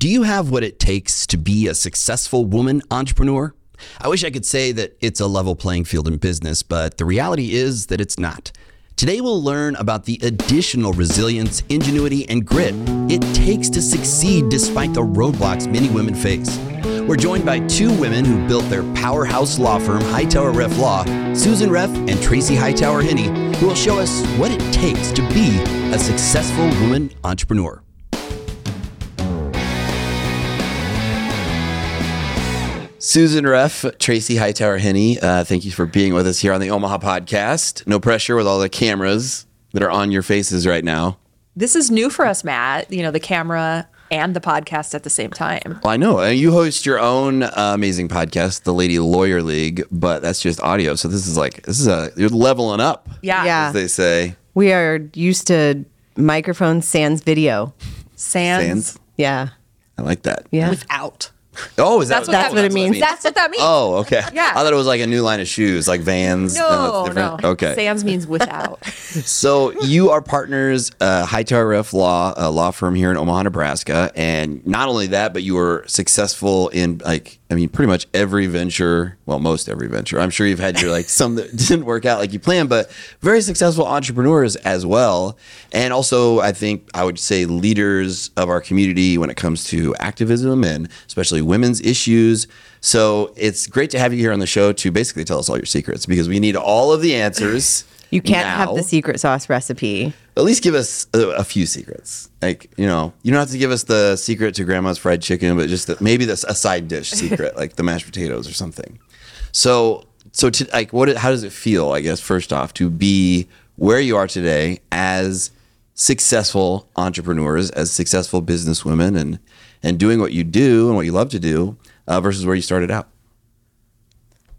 Do you have what it takes to be a successful woman entrepreneur? I wish I could say that it's a level playing field in business, but the reality is that it's not. Today, we'll learn about the additional resilience, ingenuity, and grit it takes to succeed despite the roadblocks many women face. We're joined by two women who built their powerhouse law firm, Hightower Reff Law, Susan Reff and Tracy Hightower Henne, who will show us what it takes to be a successful woman entrepreneur. Susan Reff, Tracy Hightower Henne, uh, thank you for being with us here on the Omaha podcast. No pressure with all the cameras that are on your faces right now. This is new for us, Matt. You know, the camera and the podcast at the same time. Well, I know. You host your own uh, amazing podcast, The Lady Lawyer League, but that's just audio. So this is like, this is a, you're leveling up, Yeah. Yeah. as they say. We are used to microphone sans video. Sans, Sans. Yeah. I like that. Yeah. without. Oh, is that That's what, that what it means. means. That's what that means. Oh, okay. Yeah. I thought it was like a new line of shoes, like Vans. no, no. different. Okay. Sans means without. So you are partners, uh, Hightower Reff Law, a law firm here in Omaha, Nebraska, and not only that, but you were successful in like, I mean, pretty much every venture. Well, most every venture. I'm sure you've had your like some that didn't work out like you planned, but very successful entrepreneurs as well, and also I think I would say leaders of our community when it comes to activism and especially women's issues. So it's great to have you here on the show to basically tell us all your secrets because we need all of the answers. You can't have the secret sauce recipe. At least give us a, a few secrets. Like, you know, you don't have to give us the secret to grandma's fried chicken, but just the, maybe this a side dish secret, like the mashed potatoes or something. So, so to, like, what? How does it feel? I guess first off, to be where you are today as successful entrepreneurs, as successful businesswomen, and and doing what you do and what you love to do, uh, versus where you started out.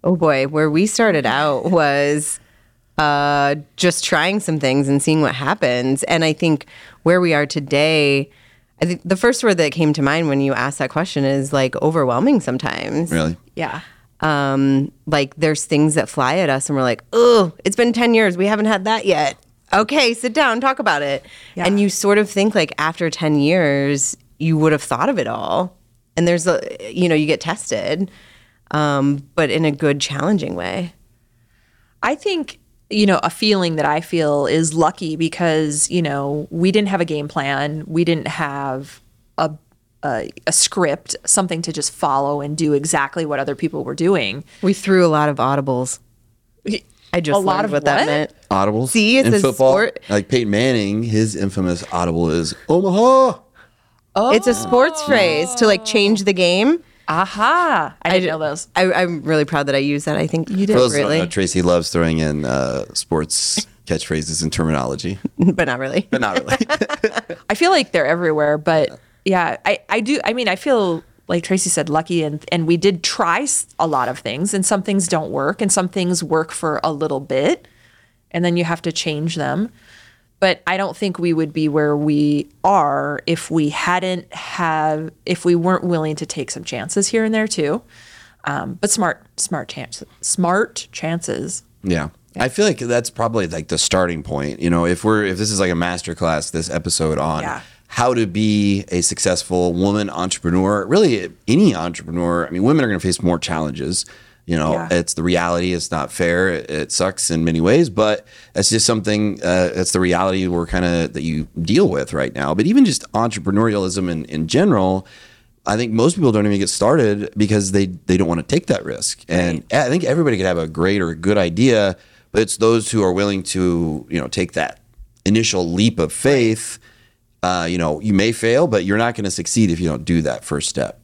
Oh boy, where we started out was uh, just trying some things and seeing what happens. And I think where we are today, I think the first word that came to mind when you asked that question is like overwhelming sometimes. Really? yeah. Um, like there's things that fly at us and we're like, oh, it's been 10 years. We haven't had that yet. Okay, sit down, talk about it. Yeah. And you sort of think like after 10 years, you would have thought of it all. And there's a, you know, you get tested, um, but in a good, challenging way. I think, you know, a feeling that I feel is lucky because, you know, we didn't have a game plan. We didn't have a, a, a script, something to just follow and do exactly what other people were doing. We threw a lot of audibles. I just A lot learned of what, that meant. Audibles. See, it's in a football, sport. like Peyton Manning, his infamous audible is Omaha. Oh. It's a sports oh. phrase to like change the game. Aha. I didn't know those. I, I'm really proud that I used that. I think you did For those don't really, know, Tracy loves throwing in uh, sports catchphrases and terminology, but not really. but not really. I feel like they're everywhere, but yeah, I, I do. I mean, I feel like Tracy said, lucky, and and we did try a lot of things, and some things don't work, and some things work for a little bit, and then you have to change them. But I don't think we would be where we are if we hadn't have if we weren't willing to take some chances here and there too. Um, but smart, smart chance, smart chances. yeah. I feel like that's probably like the starting point. You know, if we're if this is like a master class, this episode on Yeah. how to be a successful woman entrepreneur, really any entrepreneur. I mean, women are going to face more challenges. You know, Yeah. it's the reality. It's not fair. It, it sucks in many ways, but it's just something. Uh, that's the reality we're kind of that you deal with right now. But even just entrepreneurialism in in general, I think most people don't even get started because they they don't want to take that risk. And I think everybody could have a great or a good idea, but it's those who are willing to you know take that initial leap of faith. Uh, you know, you may fail, but you're not going to succeed if you don't do that first step.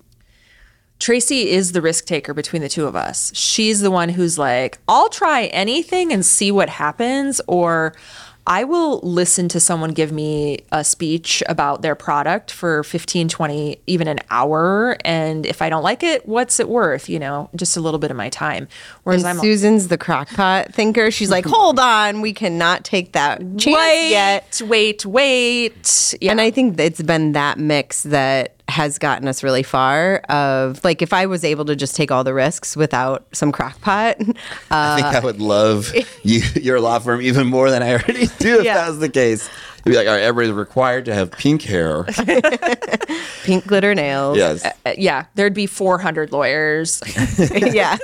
Tracy is the risk taker between the two of us. She's the one who's like, I'll try anything and see what happens, or I will listen to someone give me a speech about their product for 15, 20, even an hour. And if I don't like it, what's it worth? You know, just a little bit of my time. Whereas And I'm Susan's the crockpot thinker. She's like, hold on, we cannot take that chance wait, yet. wait, wait. Yeah. And I think it's been that mix that has gotten us really far. Of like, if I was able to just take all the risks without some crockpot, uh, I think I would love you, your law firm even more than I already do if Yeah. that was the case. You'd be like, all right, everybody's required to have pink hair. Pink glitter nails. yes. Uh, yeah, there'd be 400 lawyers. yeah.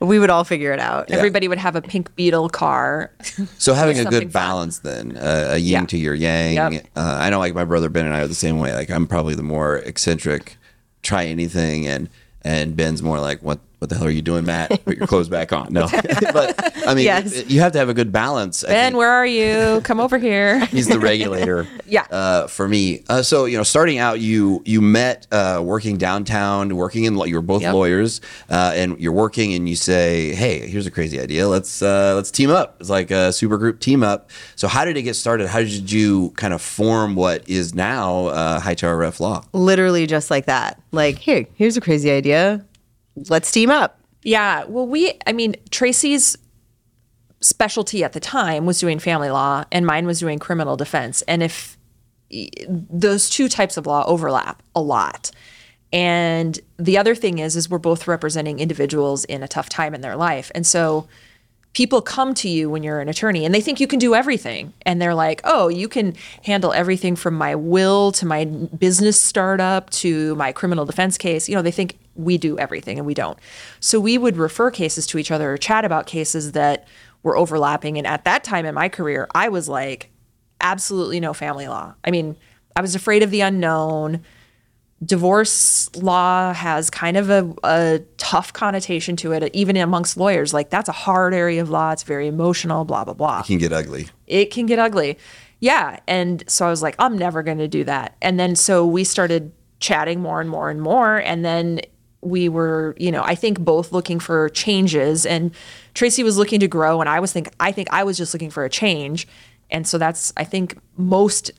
We would all figure it out. Everybody would have a pink Beetle car. So having a something good fun. balance then, uh, a yin Yeah. to your yang. Yep. Uh, I know like my brother Ben and I are the same way. Like I'm probably the more eccentric, try anything, and and Ben's more like what what the hell are you doing, Matt? Put your clothes back on. No, but I mean, Yes. it- you have to have a good balance. I Ben, think. where are you? Come over here. He's the regulator. Yeah. Uh, for me, uh, so you know, starting out, you you met uh, working downtown, working in. You were both Yep. lawyers, uh, and you're working, and you say, "Hey, here's a crazy idea. Let's uh, let's team up. It's like a super group team up." So, how did it get started? How did you kind of form what is now uh, Hightower Reff Law? Literally just like that. Like, here, here's a crazy idea. Let's team up. Yeah. Well, we, I mean, Tracy's specialty at the time was doing family law, and mine was doing criminal defense. And if those two types of law overlap a lot. And the other thing is, is we're both representing individuals in a tough time in their life. And so people come to you when you're an attorney and they think you can do everything. And they're like, oh, you can handle everything from my will to my business startup to my criminal defense case. You know, they think we do everything and we don't. So we would refer cases to each other or chat about cases that were overlapping. And at that time in my career, I was like, absolutely no family law. I mean, I was afraid of the unknown divorce law has kind of a, a tough connotation to it, even amongst lawyers. Like, that's a hard area of law. It's very emotional, blah, blah, blah. It can get ugly. It can get ugly. Yeah. And so I was like, I'm never going to do that. And then so we started chatting more and more and more. And then we were, you know, I think both looking for changes. And Tracy was looking to grow. And I was think I think I was just looking for a change. And so that's, I think, most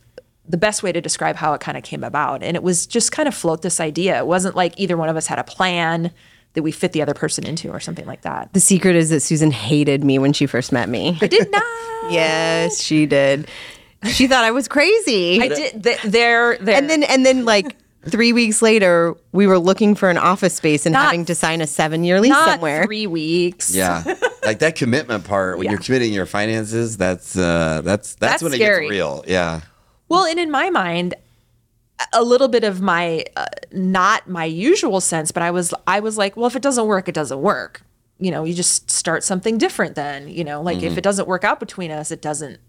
the best way to describe how it kind of came about. And it was just kind of float this idea. It wasn't like either one of us had a plan that we fit the other person into or something like that. The secret is that Susan hated me when she first met me. I did not. yes, she did. She thought I was crazy. I did. th- There, there. and then and then like three weeks later, we were looking for an office space and Not- having to sign a seven year lease not somewhere. three weeks. Yeah, like that commitment part when Yeah. you're committing your finances. That's uh, that's that's, That's when scary. it gets real. Yeah. Well, and in my mind, a little bit of my uh, not my usual sense, but I was I was like, well, if it doesn't work, it doesn't work. You know, you just start something different. Then you know, like Mm-hmm. if it doesn't work out between us, it doesn't.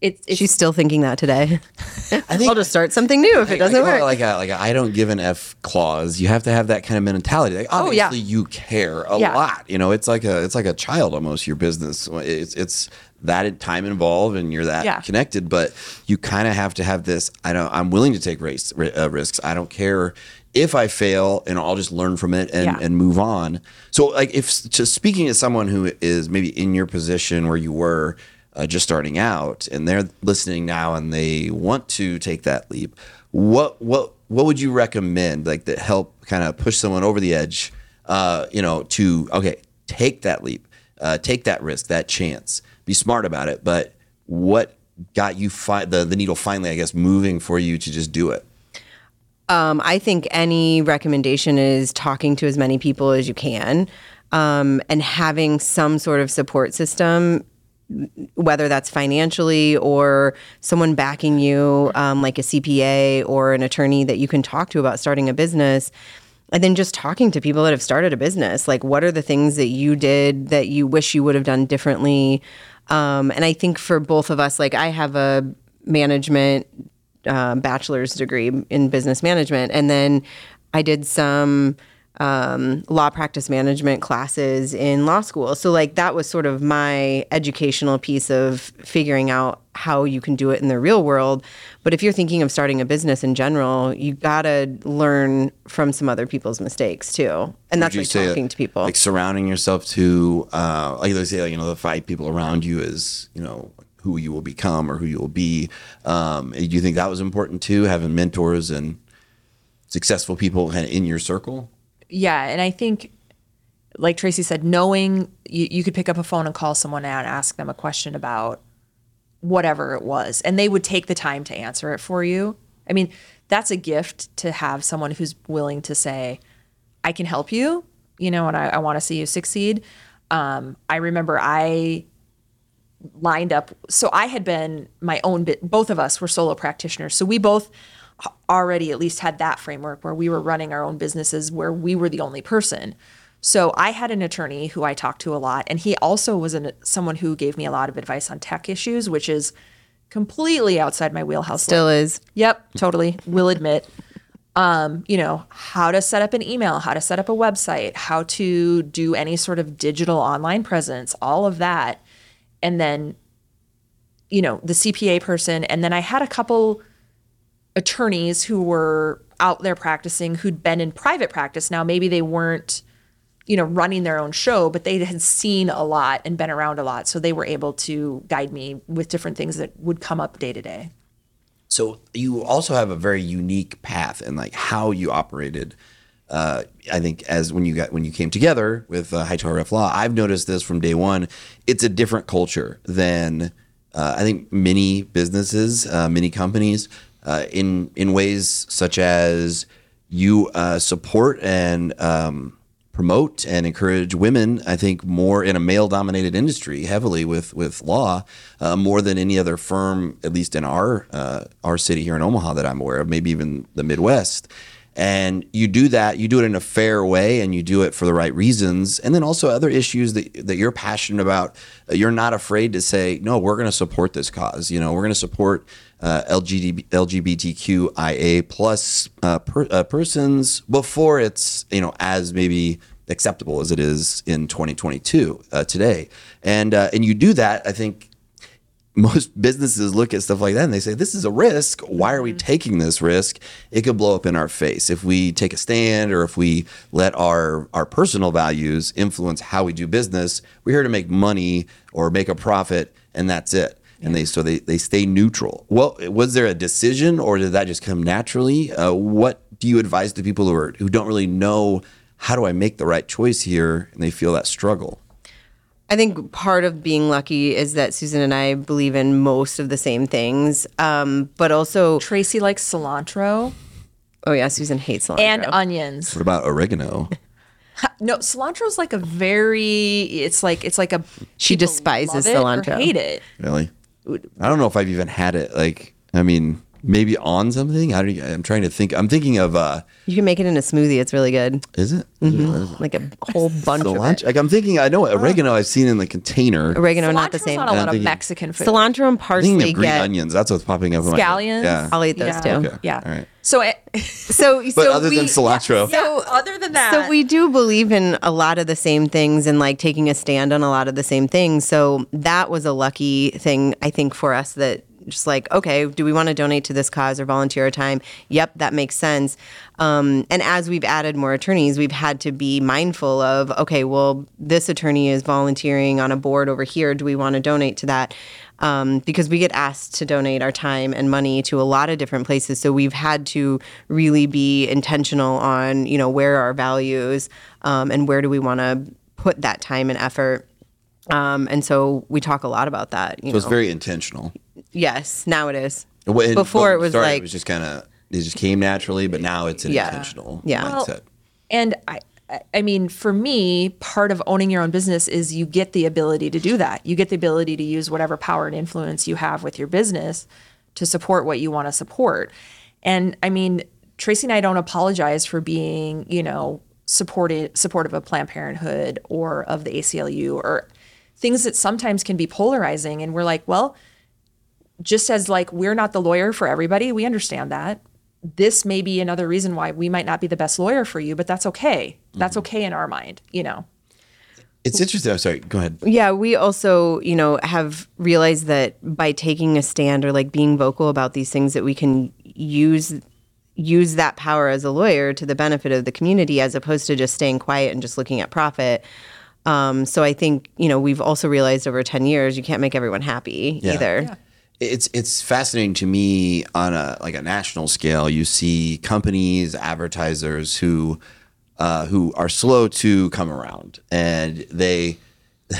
It, it's She's still thinking that today. I think I'll just start something new if it doesn't like, work. Like a like a I don't give an F clause. You have to have that kind of mentality. Like Oh, yeah. obviously you care a Yeah. lot. You know, it's like a it's like a child almost. Your business. It's it's that time involved and you're that Yeah. connected. But you kind of have to have this. I don't. I'm willing to take race, uh, risks. I don't care. If I fail, and I'll just learn from it and, Yeah. and move on. So, like, if just speaking as someone who is maybe in your position where you were uh, just starting out, and they're listening now and they want to take that leap, what what what would you recommend, like that help kind of push someone over the edge? Uh, you know, to okay, take that leap, uh, take that risk, that chance, be smart about it. But what got you fi- the the needle finally, I guess, moving for you to just do it? Um, I think any recommendation is talking to as many people as you can um, and having some sort of support system, whether that's financially or someone backing you, um, like a CPA or an attorney that you can talk to about starting a business. And then just talking to people that have started a business. Like, what are the things that you did that you wish you would have done differently? Um, and I think for both of us, like, I have a management um, bachelor's degree in business management, and then I did some um, law practice management classes in law school. So like that was sort of my educational piece of figuring out how you can do it in the real world. But if you're thinking of starting a business in general, you gotta learn from some other people's mistakes too, and that's like talking to people. like surrounding yourself to, uh, like they say, like, you know, the five people around you is, you know, who you will become or who you will be. Um, do you think that was important too, having mentors and successful people kind of in your circle? Yeah, and I think, like Tracy said, knowing you, you could pick up a phone and call someone out and ask them a question about whatever it was, and they would take the time to answer it for you. I mean, that's a gift to have someone who's willing to say, "I can help you," you know, and I, I want to see you succeed. Um, I remember I lined up. So I had been my own bit. Both of us were solo practitioners. So we both already at least had that framework where we were running our own businesses where we were the only person. So I had an attorney who I talked to a lot, and he also was an, someone who gave me a lot of advice on tech issues, which is completely outside my wheelhouse. Still is. Yep, totally. Will admit. Um, you know, how to set up an email, how to set up a website, how to do any sort of digital online presence, all of that. And then, you know, the CPA person. And then I had a couple attorneys who were out there practicing who'd been in private practice. Now, maybe they weren't, you know, running their own show, but they had seen a lot and been around a lot. So they were able to guide me with different things that would come up day to day. So you also have a very unique path and like how you operated. Uh, I think as when you got when you came together with uh, Hightower Reff Law, I've noticed this from day one. It's a different culture than uh, I think many businesses, uh, many companies, uh, in in ways such as you uh, support and um, promote and encourage women. I think more in a male dominated industry, heavily with with law, uh, more than any other firm, at least in our uh, our city here in Omaha that I'm aware of, maybe even the Midwest. And you do that, you do it in a fair way, and you do it for the right reasons. And then also other issues that that you're passionate about. Uh, you're not afraid to say, no, we're going to support this cause. You know, we're going to support uh, LGBT, LGBTQIA plus uh, per, uh, persons before it's you know as maybe acceptable as it is in 2022 uh, today. And uh, and you do that, I think. Most businesses look at stuff like that and they say, This is a risk. Why are we taking this risk? It could blow up in our face if we take a stand or if we let our, our personal values influence how we do business. We're here to make money or make a profit, and that's it and they so they, they stay neutral. Well, was there a decision, or did that just come naturally? Uh, what do you advise to people who are who don't really know how do I make the right choice here, and they feel that struggle? I think part of being lucky is that Susan and I believe in most of the same things, um, but also Tracy likes cilantro oh yeah, Susan hates cilantro. and onions. What about oregano? No, cilantro's like a very. It's like it's like a. She despises love it or cilantro. hate it. really? I don't know if I've even had it. Like, I mean, maybe on something. How do you, I'm trying to think. I'm thinking of. uh you can make it in a smoothie; it's really good. Is it? Like a whole bunch of Cilantro? it. Like I'm thinking. I know oregano. I've seen in the container. Oregano, not the same. on a lot of Mexican food. Cilantro and I'm thinking parsley of green get onions. That's what's popping up. in my head. Scallions. Yeah. I'll eat those Yeah. too. Okay. Yeah. All right. So, it, So, But so other we, than cilantro, so other than that, So we do believe in a lot of the same things and like taking a stand on a lot of the same things. So that was a lucky thing, I think, for us that just like, okay, do we want to donate to this cause or volunteer our time? Yep, that makes sense. Um, and as we've added more attorneys, we've had to be mindful of, okay, well, this attorney is volunteering on a board over here. Do we want to donate to that? Um, because we get asked to donate our time and money to a lot of different places. So we've had to really be intentional on, you know, where are our values um, and where do we want to put that time and effort. Um, and so we talk a lot about that. You so it's very intentional. Yes, now it is. When- Before when it was started, like it was just kind of it just came naturally, but now it's an Yeah. intentional Yeah. Well, mindset. And I, I- I mean, for me, part of owning your own business is you get the ability to do that. You get the ability to use whatever power and influence you have with your business to support what you want to support. And I mean, Tracy and I don't apologize for being, you know, supported supportive of Planned Parenthood or of the ACLU or things that sometimes can be polarizing. And we're like, well, just as like we're not the lawyer for everybody, we understand that. This may be another reason why we might not be the best lawyer for you, but that's okay. That's okay in our mind, you know. It's interesting. I'm sorry. Go ahead. Yeah, we also, you know, have realized that by taking a stand or like being vocal about these things that we can use use that power as a lawyer to the benefit of the community as opposed to just staying quiet and just looking at profit. Um, so I think, you know, we've also realized over 10 years you can't make everyone happy Yeah. either. It's it's fascinating to me on a like a national scale. You see companies, advertisers who uh, who are slow to come around, and they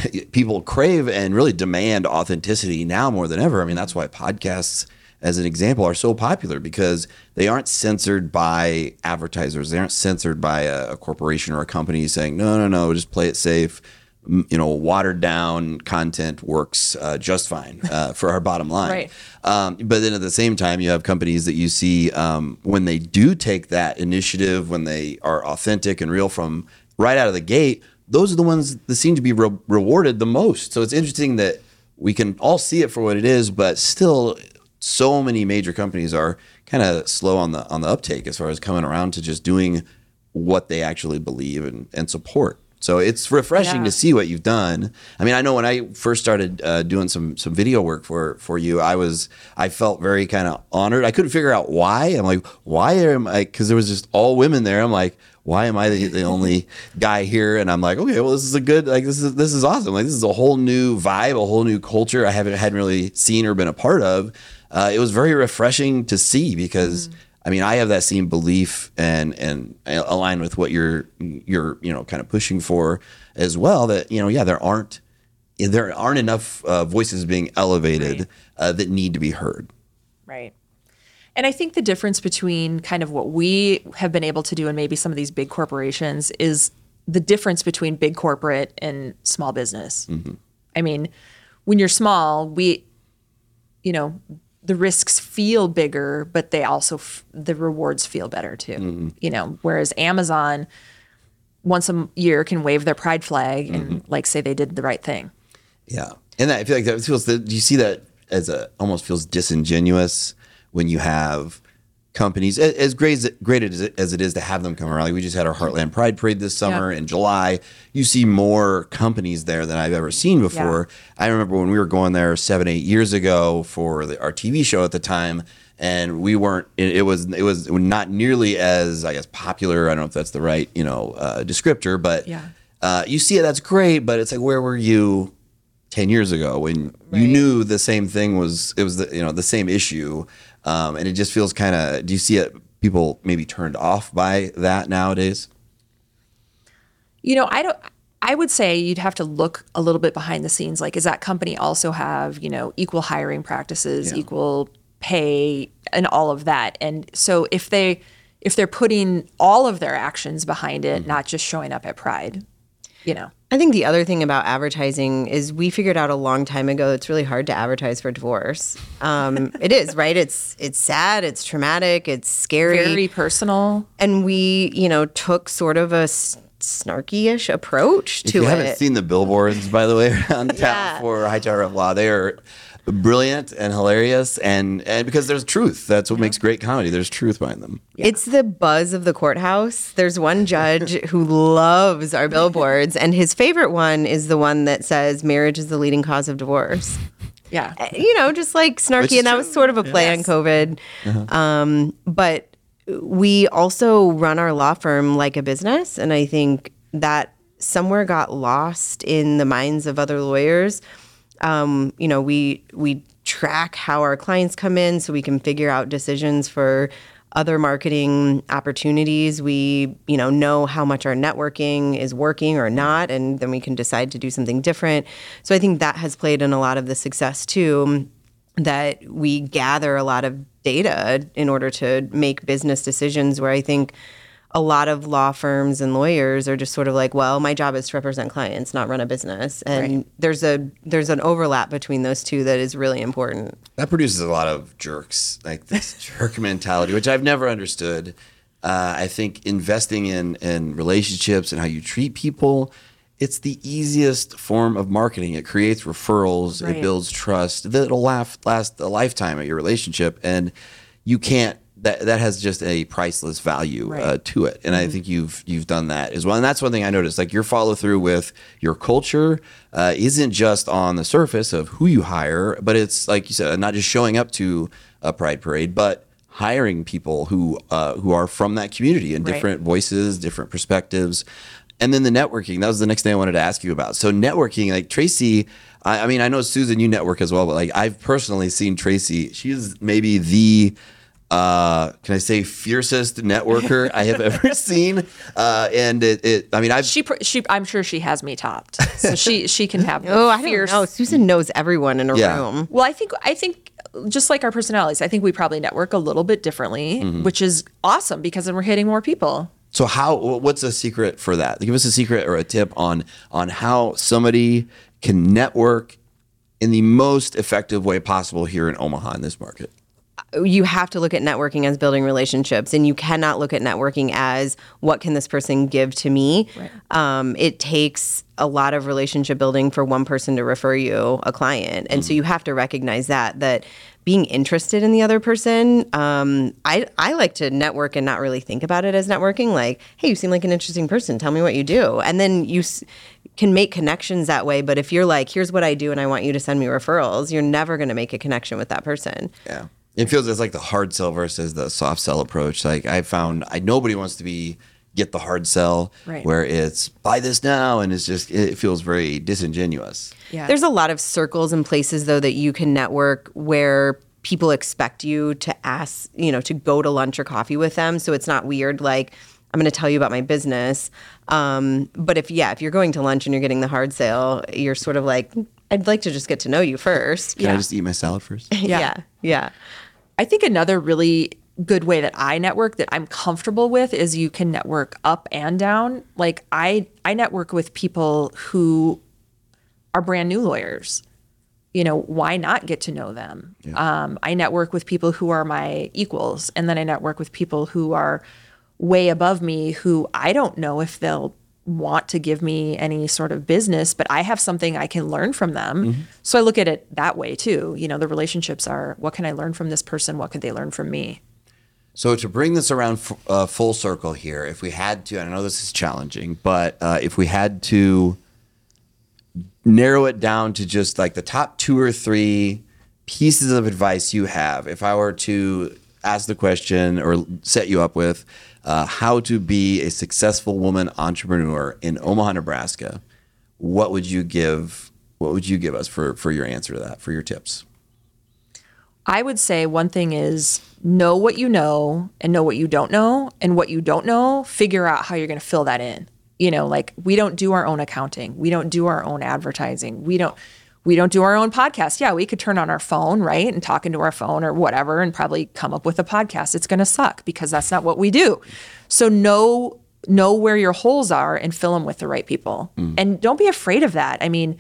people crave and really demand authenticity now more than ever. I mean, that's why podcasts, as an example, are so popular because they aren't censored by advertisers. They aren't censored by a, a corporation or a company saying, no, no, no, just play it safe. You know, watered down content works uh, just fine uh, for our bottom line. Right. Um, but then at the same time, you have companies that you see um, when they do take that initiative, when they are authentic and real from right out of the gate, those are the ones that seem to be re- rewarded the most. So it's interesting that we can all see it for what it is, but still, so many major companies are kind of slow on the on the uptake as far as coming around to just doing what they actually believe and, and support. So it's refreshing Yeah. to see what you've done. I mean, I know when I first started uh, doing some some video work for for you, I was I felt very kind of honored. I couldn't figure out why. I'm like, why am I? Because there was just all women there. I'm like, why am I the, the only guy here? And I'm like, okay, well, this is a good like this is this is awesome. Like this is a whole new vibe, a whole new culture I haven't hadn't really seen or been a part of. Uh, it was very refreshing to see because. I mean, I have that same belief and and align with what you're you're you know kind of pushing for as well. That you know, yeah, there aren't there aren't enough uh, voices being elevated Right. uh, that need to be heard. Right. And I think the difference between kind of what we have been able to do and maybe some of these big corporations is the difference between big corporate and small business. I mean, when you're small, we, you know, the risks feel bigger, but they also, f- the rewards feel better too. Mm-hmm. You know, whereas Amazon once a year can wave their pride flag and mm-hmm. like say they did the right thing. Yeah, and I feel like that feels. Do you see that as a almost feels disingenuous when you have companies as great as it, great as it, as it is to have them come around. Like we just had our Heartland Pride Parade this summer Yeah. in July. You see more companies there than I've ever seen before. I remember when we were going there seven eight years ago for the, our TV show at the time. And we weren't. It, it was. It was not nearly as, I guess, popular. I don't know if that's the right, you know, uh, descriptor. But Yeah. uh, you see it. That's great. But it's like, where were you 10 years ago when you knew the same thing was it was the, you know the same issue um, and it just feels kind of do you see it people maybe turned off by that nowadays You know, I don't. I would say you'd have to look a little bit behind the scenes. Like, does that company also have you know equal hiring practices, Yeah. equal pay, and all of that? And so if they if they're putting all of their actions behind it, not just showing up at Pride, you know, I think the other thing about advertising is we figured out a long time ago it's really hard to advertise for divorce. Um, it is right. It's it's sad. It's traumatic. It's scary. very personal. and we, you know, took sort of a s- snarky-ish approach if to you it. haven't seen the billboards by the way around town Yeah. for Hightower Reff Law they are brilliant and hilarious and and because there's truth that's what makes great comedy there's truth behind them It's the buzz of the courthouse. There's one judge who loves our billboards, and his favorite one is the one that says marriage is the leading cause of divorce. Yeah, you know, just like Which snarky, is and that true. was sort of a play Yes. on COVID. Um, but we also run our law firm like a business, and I think that somewhere got lost in the minds of other lawyers. Um, you know, we we track how our clients come in, so we can figure out decisions for other marketing opportunities. We, you know, know how much our networking is working or not, and then we can decide to do something different. So I think that has played in a lot of the success too. That we gather a lot of data in order to make business decisions. Where I think a lot of law firms and lawyers are just sort of like, well, my job is to represent clients, not run a business. And Right. there's a there's an overlap between those two that is really important. that produces a lot of jerks, like this jerk mentality, which I've never understood. Uh, I think investing in in relationships and how you treat people, it's the easiest form of marketing. It creates referrals, it builds trust that'll last last a lifetime of your relationship, and you can't. That, that has just a priceless value uh, to it, and I think you've you've done that as well. And that's one thing I noticed. Like your follow through with your culture uh, isn't just on the surface of who you hire, but it's like you said, not just showing up to a pride parade, but hiring people who uh, who are from that community and Right. different voices, different perspectives. And then the networking. That was the next thing I wanted to ask you about. So networking, like Tracy. I, I mean, I know Susan, you network as well, but like I've personally seen Tracy. She is maybe the uh, can I say fiercest networker I have ever seen. Uh, and it, it, I mean, I've she, she, I'm sure she has me topped, so she she can have. Oh, I fierce- don't know. Susan knows everyone in a Yeah. room. Well, I think I think just like our personalities, I think we probably network a little bit differently, Mm-hmm. which is awesome because then we're hitting more people. So how? What's a secret for that? Give us a secret or a tip on on how somebody can network in the most effective way possible here in Omaha in this market. You have to look at networking as building relationships and you cannot look at networking as what can this person give to me? Um, it takes a lot of relationship building for one person to refer you a client and so you have to recognize that that being interested in the other person um, I, I like to network and not really think about it as networking like hey you seem like an interesting person. Tell me what you do. And then you s- can make connections that way but if you're like here's what i do and i want you to send me referrals you're never going to make a connection with that person. Yeah. It feels it's like the hard sell versus the soft sell approach. Like I found I nobody wants to be get the hard sell Right. where it's buy this now and it's just it feels very disingenuous. Yeah. There's a lot of circles and places though that you can network where people expect you to ask, you know, to go to lunch or coffee with them. So it's not weird like I'm going to tell you about my business. Um, but if yeah, if you're going to lunch and you're getting the hard sale, you're sort of like I'd like to just get to know you first. Can I just eat my salad first? yeah. yeah. Yeah. I think another really good way that I network that I'm comfortable with is you can network up and down. Like I I network with people who are brand new lawyers. You know, why not get to know them? Um, I network with people who are my equals, and then I network with people who are way above me who I don't know if they'll want to give me any sort of business, but I have something I can learn from them. So I look at it that way too. You know, the relationships are what can I learn from this person? What could they learn from me? So to bring this around f- uh, full circle here, if we had to, I know this is challenging, but uh, if we had to narrow it down to just like the top two or three pieces of advice you have, if I were to ask the question or set you up with uh, how to be a successful woman entrepreneur in Omaha, Nebraska, what would you give? What would you give us for for your answer to that? For your tips? I would say one thing is know what you know and know what you don't know. And what you don't know, figure out how you're going to fill that in. You know, like we don't do our own accounting. We don't do our own advertising. We don't we don't do our own podcast. Yeah, we could turn on our phone, right? And talk into our phone or whatever and probably come up with a podcast. It's going to suck because that's not what we do. So know know where your holes are and fill them with the right people. And don't be afraid of that. I mean,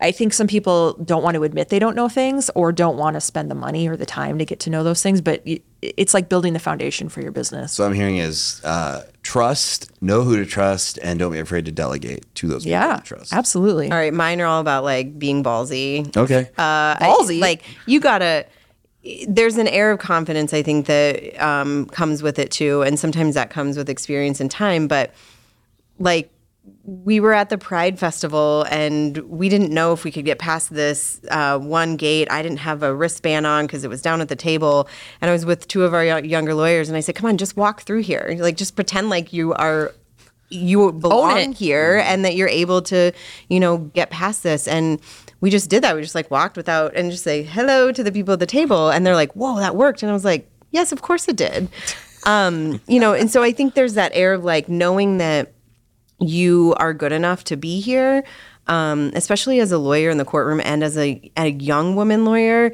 I think some people don't want to admit they don't know things or don't want to spend the money or the time to get to know those things, but it's like building the foundation for your business. So I'm hearing is uh, trust, know who to trust, and don't be afraid to delegate to those people yeah, you trust. absolutely. All right, mine are all about like being ballsy. Okay. Uh, I- Ballsy. like you gotta. There's an air of confidence I think that um, comes with it too, and sometimes that comes with experience and time. But like we were at the Pride Festival and we didn't know if we could get past this uh, one gate. I didn't have a wristband on because it was down at the table, and I was with two of our yo- younger lawyers, and I said, "Come on, just walk through here. Like, just pretend like you are." You belong here, and that you're able to, you know, get past this. And we just did that. We just like walked without and just say hello to the people at the table, and they're like, "Whoa, that worked!" And I was like, "Yes, of course it did." Um, you know, and so I think there's that air of like knowing that you are good enough to be here, um, especially as a lawyer in the courtroom and as a, a young woman lawyer.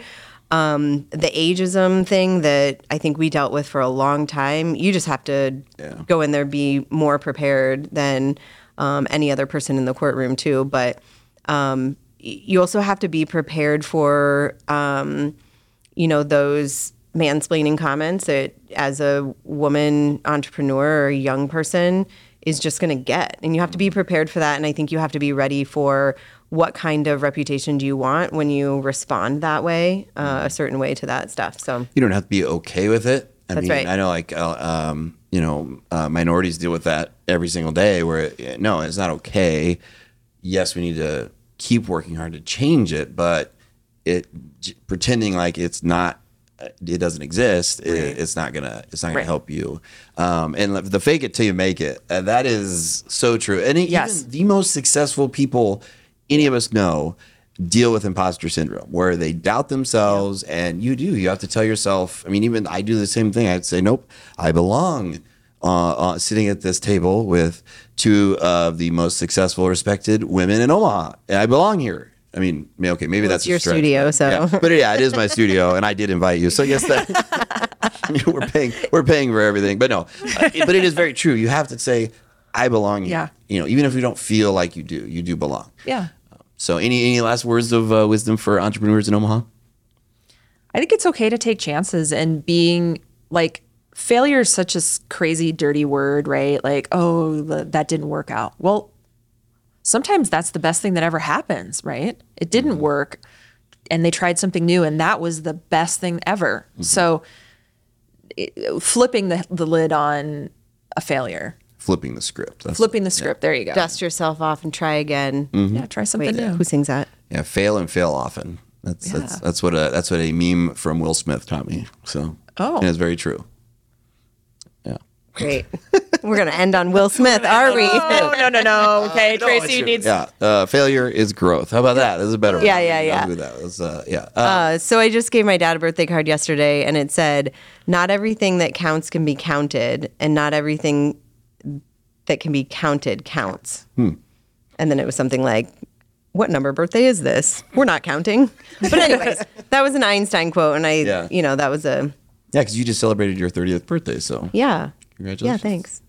Um, the ageism thing that I think we dealt with for a long time, you just have to go in there, be more prepared than um, any other person in the courtroom, too. But um, you also have to be prepared for, um, you know, those mansplaining comments that as a woman entrepreneur or a young person is just going to get. And you have to be prepared for that. And I think you have to be ready for what kind of reputation do you want when you respond that way, uh, a certain way to that stuff. So, you don't have to be okay with it. I That's mean, right. I know like uh, um, you know uh, minorities deal with that every single day. Where it, no, it's not okay. Yes, we need to keep working hard to change it, but it pretending like it's not. Uh, It doesn't exist. It, it's not gonna. It's not gonna Right. help you. Um, and the fake it till you make it. Uh, that is so true. And it- Yes. even the most successful people any of us know deal with imposter syndrome where they doubt themselves and you do you have to tell yourself i mean even i do the same thing i'd say nope i belong uh, uh, sitting at this table with two of the most successful respected women in omaha i belong here I mean, may- okay, maybe that's it's a your stretch, studio, but- so. yeah. But yeah, it is my studio, and I did invite you, so I guess that we're paying we're paying for everything. But no, uh, it- but it is very true. You have to say, "I belong." here." Yeah. you know, even if you don't feel like you do, you do belong. Yeah. So, any any last words of uh, wisdom for entrepreneurs in Omaha? I think it's okay to take chances and being like failure is such a crazy dirty word, right? Like, oh, that didn't work out. Well, sometimes that's the best thing that ever happens, right? It didn't mm-hmm. work and they tried something new and that was the best thing ever. Mm-hmm. So it, flipping the, the lid on a failure, Flipping the script. That's, flipping the script. There you go. Dust yourself off and try again. Mm-hmm. Yeah, try something Wait, new. who sings that? Yeah, fail and fail often. That's that's that's what a that's what a meme from Will Smith taught me. So, Oh. and it's very true. Yeah. Great. We're gonna end on Will Smith, are we? no, no, no, no. Okay, No, Tracy it's true. needs. Yeah, uh, failure is growth. How about that? That's a better one. Yeah, yeah, I'll yeah. do that. Was, uh, yeah. Uh, Uh, so I just gave my dad a birthday card yesterday, and it said, "Not everything that counts can be counted, and not everything that can be counted counts." Hmm. And then it was something like, "What number birthday is this? We're not counting." But anyways, that was an Einstein quote, and I, Yeah. you know, that was a yeah, because you just celebrated your 30th birthday. So, yeah, Congratulations. yeah, thanks.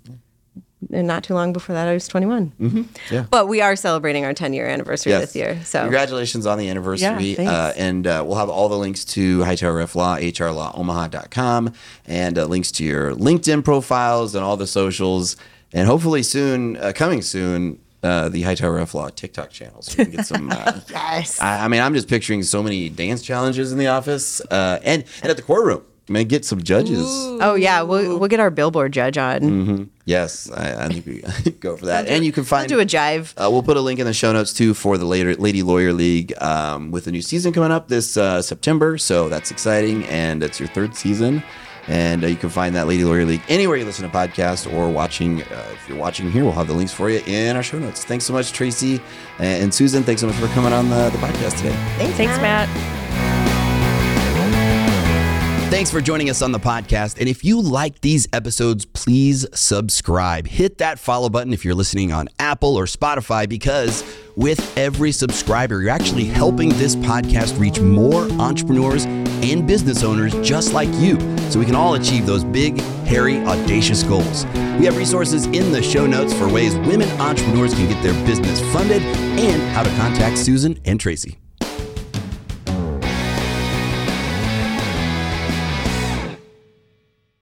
And not too long before that, I was 21. Mm-hmm. yeah. But we are celebrating our 10 year anniversary Yes. this year. So congratulations on the anniversary. Yeah, uh, and uh, we'll have all the links to Hightower Reff Law, hrlawomaha.com, and uh, links to your LinkedIn profiles and all the socials. And hopefully soon, uh, coming soon, uh, the Hightower Reff Law TikTok channel. So we can get some. Uh, yes. I, I mean, I'm just picturing so many dance challenges in the office uh, and, and at the courtroom. I mean, get some judges. oh yeah, we'll we'll get our billboard judge on. Mm-hmm. Yes, I, I think we go for that. And you can We'll find do a jive. uh, we'll put a link in the show notes too for the later Lady Lawyer League um, with a new season coming up this uh, September. So that's exciting, and it's your third season. And uh, you can find that Lady Lawyer League anywhere you listen to podcasts or watching. Uh, if you're watching here, we'll have the links for you in our show notes. Thanks so much, Tracy and Susan. Thanks so much for coming on the, the podcast today. Thanks, Matt. Thanks for joining us on the podcast. And if you like these episodes, please subscribe. Hit that follow button if you're listening on Apple or Spotify, because with every subscriber, you're actually helping this podcast reach more entrepreneurs and business owners just like you so we can all achieve those big, hairy, audacious goals. We have resources in the show notes for ways women entrepreneurs can get their business funded and how to contact Susan and Tracy.